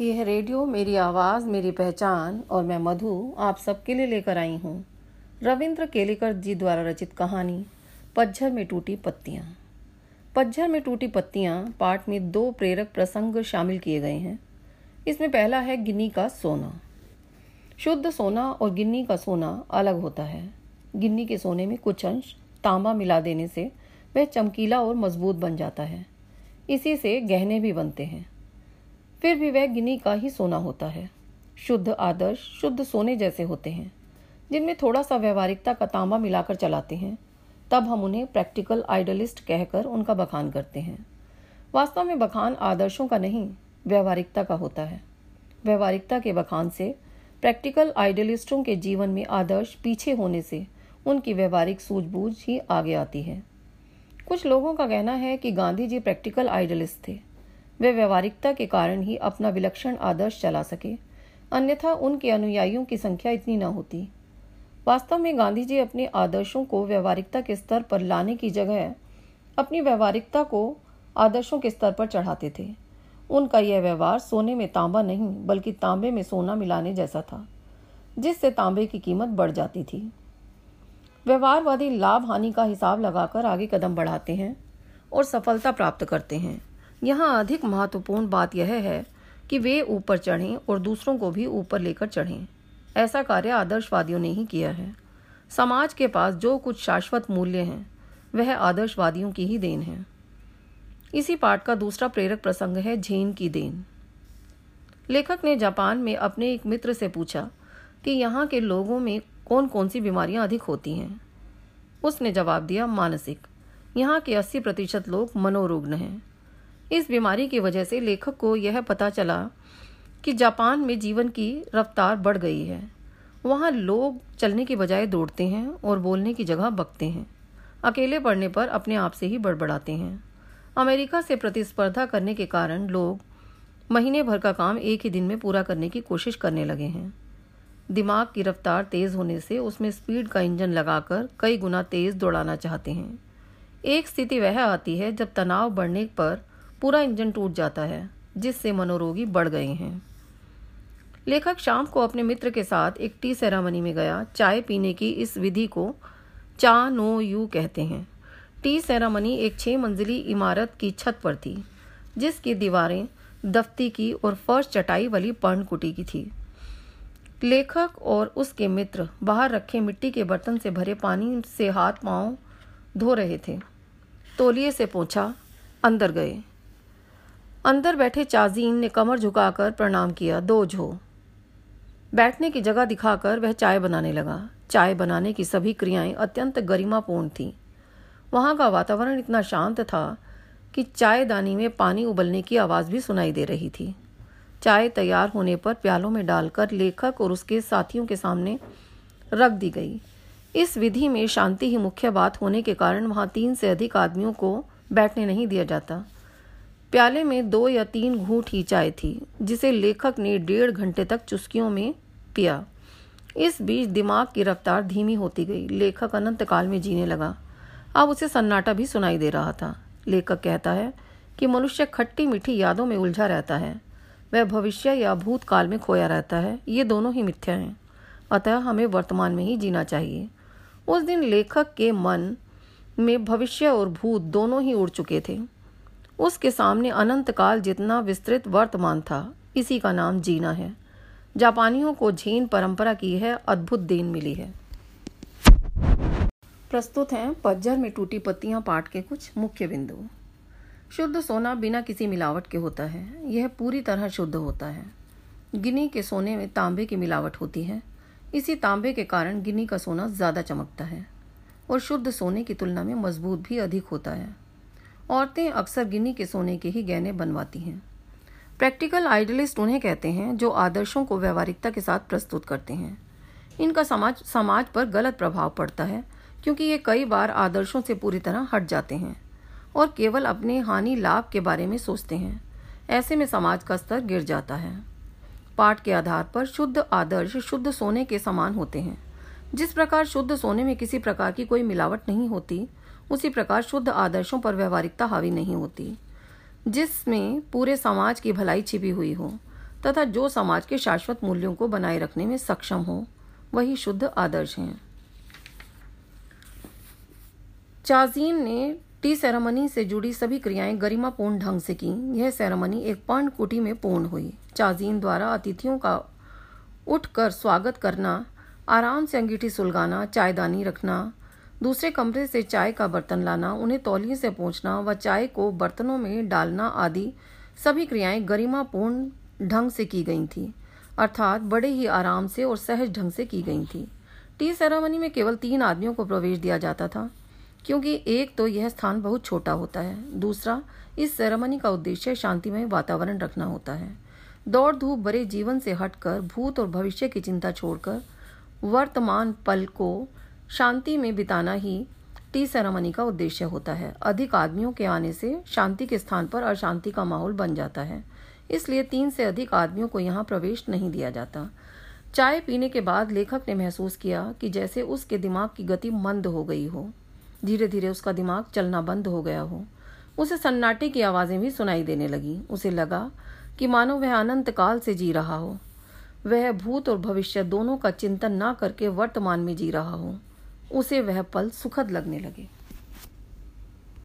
यह रेडियो, मेरी आवाज़, मेरी पहचान और मैं मधु आप सबके लिए लेकर आई हूँ। रविंद्र केलेकर जी द्वारा रचित कहानी, पतझर में टूटी पत्तियाँ। पतझर में टूटी पत्तियाँ पाठ में दो प्रेरक प्रसंग शामिल किए गए हैं। इसमें पहला है गिन्नी का सोना। शुद्ध सोना और गिन्नी का सोना अलग होता है। गिन्नी के सोने में कुछ अंश तांबा मिला देने से वह चमकीला और मज़बूत बन जाता है। इसी से गहने भी बनते हैं। फिर भी वह गिनी का ही सोना होता है। शुद्ध आदर्श, शुद्ध सोने जैसे होते हैं, जिनमें थोड़ा सा व्यवहारिकता का तांबा मिलाकर चलाते हैं, तब हम उन्हें प्रैक्टिकल आइडलिस्ट कहकर उनका बखान करते हैं। वास्तव में बखान आदर्शों का नहीं, व्यवहारिकता का होता है। व्यवहारिकता के बखान से प्रैक्टिकल आइडलिस्टों के जीवन में आदर्श पीछे होने से उनकी व्यवहारिक सूझबूझ ही आगे आती है। कुछ लोगों का कहना है कि गांधी जी प्रैक्टिकल आइडलिस्ट थे। वे व्यवहारिकता के कारण ही अपना विलक्षण आदर्श चला सके। अन्यथा उनके अनुयायियों की संख्या इतनी न होती। वास्तव में गांधी जी अपने आदर्शों को व्यवहारिकता के स्तर पर लाने की जगह अपनी व्यवहारिकता को आदर्शों के स्तर पर चढ़ाते थे। उनका यह व्यवहार सोने में तांबा नहीं, बल्कि तांबे में सोना मिलाने जैसा था, जिससे तांबे की कीमत बढ़ जाती थी। व्यवहारवादी लाभ हानि का हिसाब लगाकर आगे कदम बढ़ाते हैं और सफलता प्राप्त करते हैं। यहाँ अधिक महत्वपूर्ण बात यह है कि वे ऊपर चढ़ें और दूसरों को भी ऊपर लेकर चढ़ें। ऐसा कार्य आदर्शवादियों ने ही किया है। समाज के पास जो कुछ शाश्वत मूल्य हैं, वह आदर्शवादियों की ही देन है। इसी पाठ का दूसरा प्रेरक प्रसंग है झेन की देन। लेखक ने जापान में अपने एक मित्र से पूछा कि यहाँ के लोगों में कौन कौन सी बीमारियाँ अधिक होती हैं। उसने जवाब दिया, मानसिक। यहाँ के 80 प्रतिशत लोग मनोरुग्ण हैं। इस बीमारी की वजह से लेखक को यह पता चला कि जापान में जीवन की रफ्तार बढ़ गई है। वहाँ लोग चलने की बजाय दौड़ते हैं और बोलने की जगह बकते हैं। अकेले पड़ने पर अपने आप से ही बड़बड़ाते हैं। अमेरिका से प्रतिस्पर्धा करने के कारण लोग महीने भर का काम एक ही दिन में पूरा करने की कोशिश करने लगे हैं। दिमाग की रफ्तार तेज़ होने से उसमें स्पीड का इंजन लगाकर कई गुना तेज़ दौड़ाना चाहते हैं। एक स्थिति वह आती है जब तनाव बढ़ने पर पूरा इंजन टूट जाता है, जिससे मनोरोगी बढ़ गए हैं। लेखक शाम को अपने मित्र के साथ एक टी सेरामनी में गया। चाय पीने की इस विधि को चा, नो, यू कहते हैं। टी सेरामनी एक छह मंजिली इमारत की छत पर थी, जिसकी दीवारें दफ्ती की और फर्श चटाई वाली पर्णकुटी की थी। लेखक और उसके मित्र बाहर रखे मिट्टी के बर्तन से भरे पानी से हाथ पाँव धो रहे थे। तोलिए से पूछा अंदर गए। अंदर बैठे चाजीन ने कमर झुकाकर प्रणाम किया, दो झो। बैठने की जगह दिखाकर वह चाय बनाने लगा। चाय बनाने की सभी क्रियाएँ अत्यंत गरिमापूर्ण थीं। वहाँ का वातावरण इतना शांत था कि चायदानी में पानी उबलने की आवाज़ भी सुनाई दे रही थी। चाय तैयार होने पर प्यालों में डालकर लेखक और उसके साथियों के सामने रख दी गई। इस विधि में शांति ही मुख्य बात होने के कारण वहाँ तीन से अधिक आदमियों को बैठने नहीं दिया जाता। प्याले में दो या तीन घूंट ही चाय थी, जिसे लेखक ने डेढ़ घंटे तक चुस्कियों में पिया। इस बीच दिमाग की रफ्तार धीमी होती गई। लेखक अनंत काल में जीने लगा। अब उसे सन्नाटा भी सुनाई दे रहा था। लेखक कहता है कि मनुष्य खट्टी मीठी यादों में उलझा रहता है। वह भविष्य या भूतकाल में खोया रहता है। ये दोनों ही मिथ्या हैं। अतः हमें वर्तमान में ही जीना चाहिए। उस दिन लेखक के मन में भविष्य और भूत दोनों ही उड़ चुके थे। उसके सामने अनंत काल जितना विस्तृत वर्तमान था, इसी का नाम जीना है। जापानियों को झीन परंपरा की है अद्भुत देन मिली है। प्रस्तुत हैं पज्जर में टूटी पत्तियाँ पाठ के कुछ मुख्य बिंदु। शुद्ध सोना बिना किसी मिलावट के होता है। यह पूरी तरह शुद्ध होता है। गिनी के सोने में तांबे की मिलावट होती है। इसी तांबे के कारण गिनी का सोना ज़्यादा चमकता है और शुद्ध सोने की तुलना में मज़बूत भी अधिक होता है। औरतें अक्सर गिनी के सोने के ही गहने बनवाती हैं। प्रैक्टिकल आइडलिस्ट उन्हें कहते हैं, जो आदर्शों को व्यवहारिकता के साथ प्रस्तुत करते हैं। इनका समाज समाज पर गलत प्रभाव पड़ता है, क्योंकि ये कई बार आदर्शों से पूरी तरह हट जाते हैं और केवल अपने हानि लाभ के बारे में सोचते हैं। ऐसे में समाज का स्तर गिर जाता है। पाठ के आधार पर शुद्ध आदर्श, शुद्ध सोने के समान होते हैं। जिस प्रकार शुद्ध सोने में किसी प्रकार की कोई मिलावट नहीं होती उसी प्रकार शुद्ध आदर्शों पर व्यवहारिकता हावी नहीं होती, जिसमें पूरे समाज की भलाई छिपी हुई हो, तथा जो समाज के शाश्वत मूल्यों को बनाए रखने में सक्षम हो, वही शुद्ध आदर्श हैं। चाजीन ने टी सेरेमनी से जुड़ी सभी क्रियाएँ गरिमापूर्ण ढंग से की। यह सेरेमनी एक पर्ण कुटी में पूर्ण हुई। चाजीन द्वारा अतिथियों का उठकर स्वागत करना, आराम से अंगीठी सुलगाना, चायदानी रखना दूसरे कमरे से चाय का बर्तन लाना, उन्हें तौलिए से पहुँचना व चाय को बर्तनों में डालना आदि सभी क्रियाएँ गरिमापूर्ण ढंग से की गई थी, अर्थात बड़े ही आराम से और सहज ढंग से की गई थी। टी सेरेमनी में केवल तीन आदमियों को प्रवेश दिया जाता था, क्योंकि एक तो यह स्थान बहुत छोटा होता है, दूसरा, इस सेरेमनी का उद्देश्य शांतिमय वातावरण रखना होता है। दौड़ धूप भरे जीवन से हटकर, भूत और भविष्य की चिंता छोड़कर, वर्तमान पल को शांति में बिताना ही टी सेरेमनी का उद्देश्य होता है। अधिक आदमियों के आने से शांति के स्थान पर अशांति का माहौल बन जाता है। इसलिए तीन से अधिक आदमियों को यहाँ प्रवेश नहीं दिया जाता। चाय पीने के बाद लेखक ने महसूस किया कि जैसे उसके दिमाग की गति मंद हो गई हो धीरे धीरे उसका दिमाग चलना बंद हो गया हो। उसे सन्नाटे की आवाज़ें भी सुनाई देने लगी। उसे लगा कि मानो वह अनंत काल से जी रहा हो। वह भूत और भविष्य दोनों का चिंतन न करके वर्तमान में जी रहा हो। उसे वह पल सुखद लगने लगे।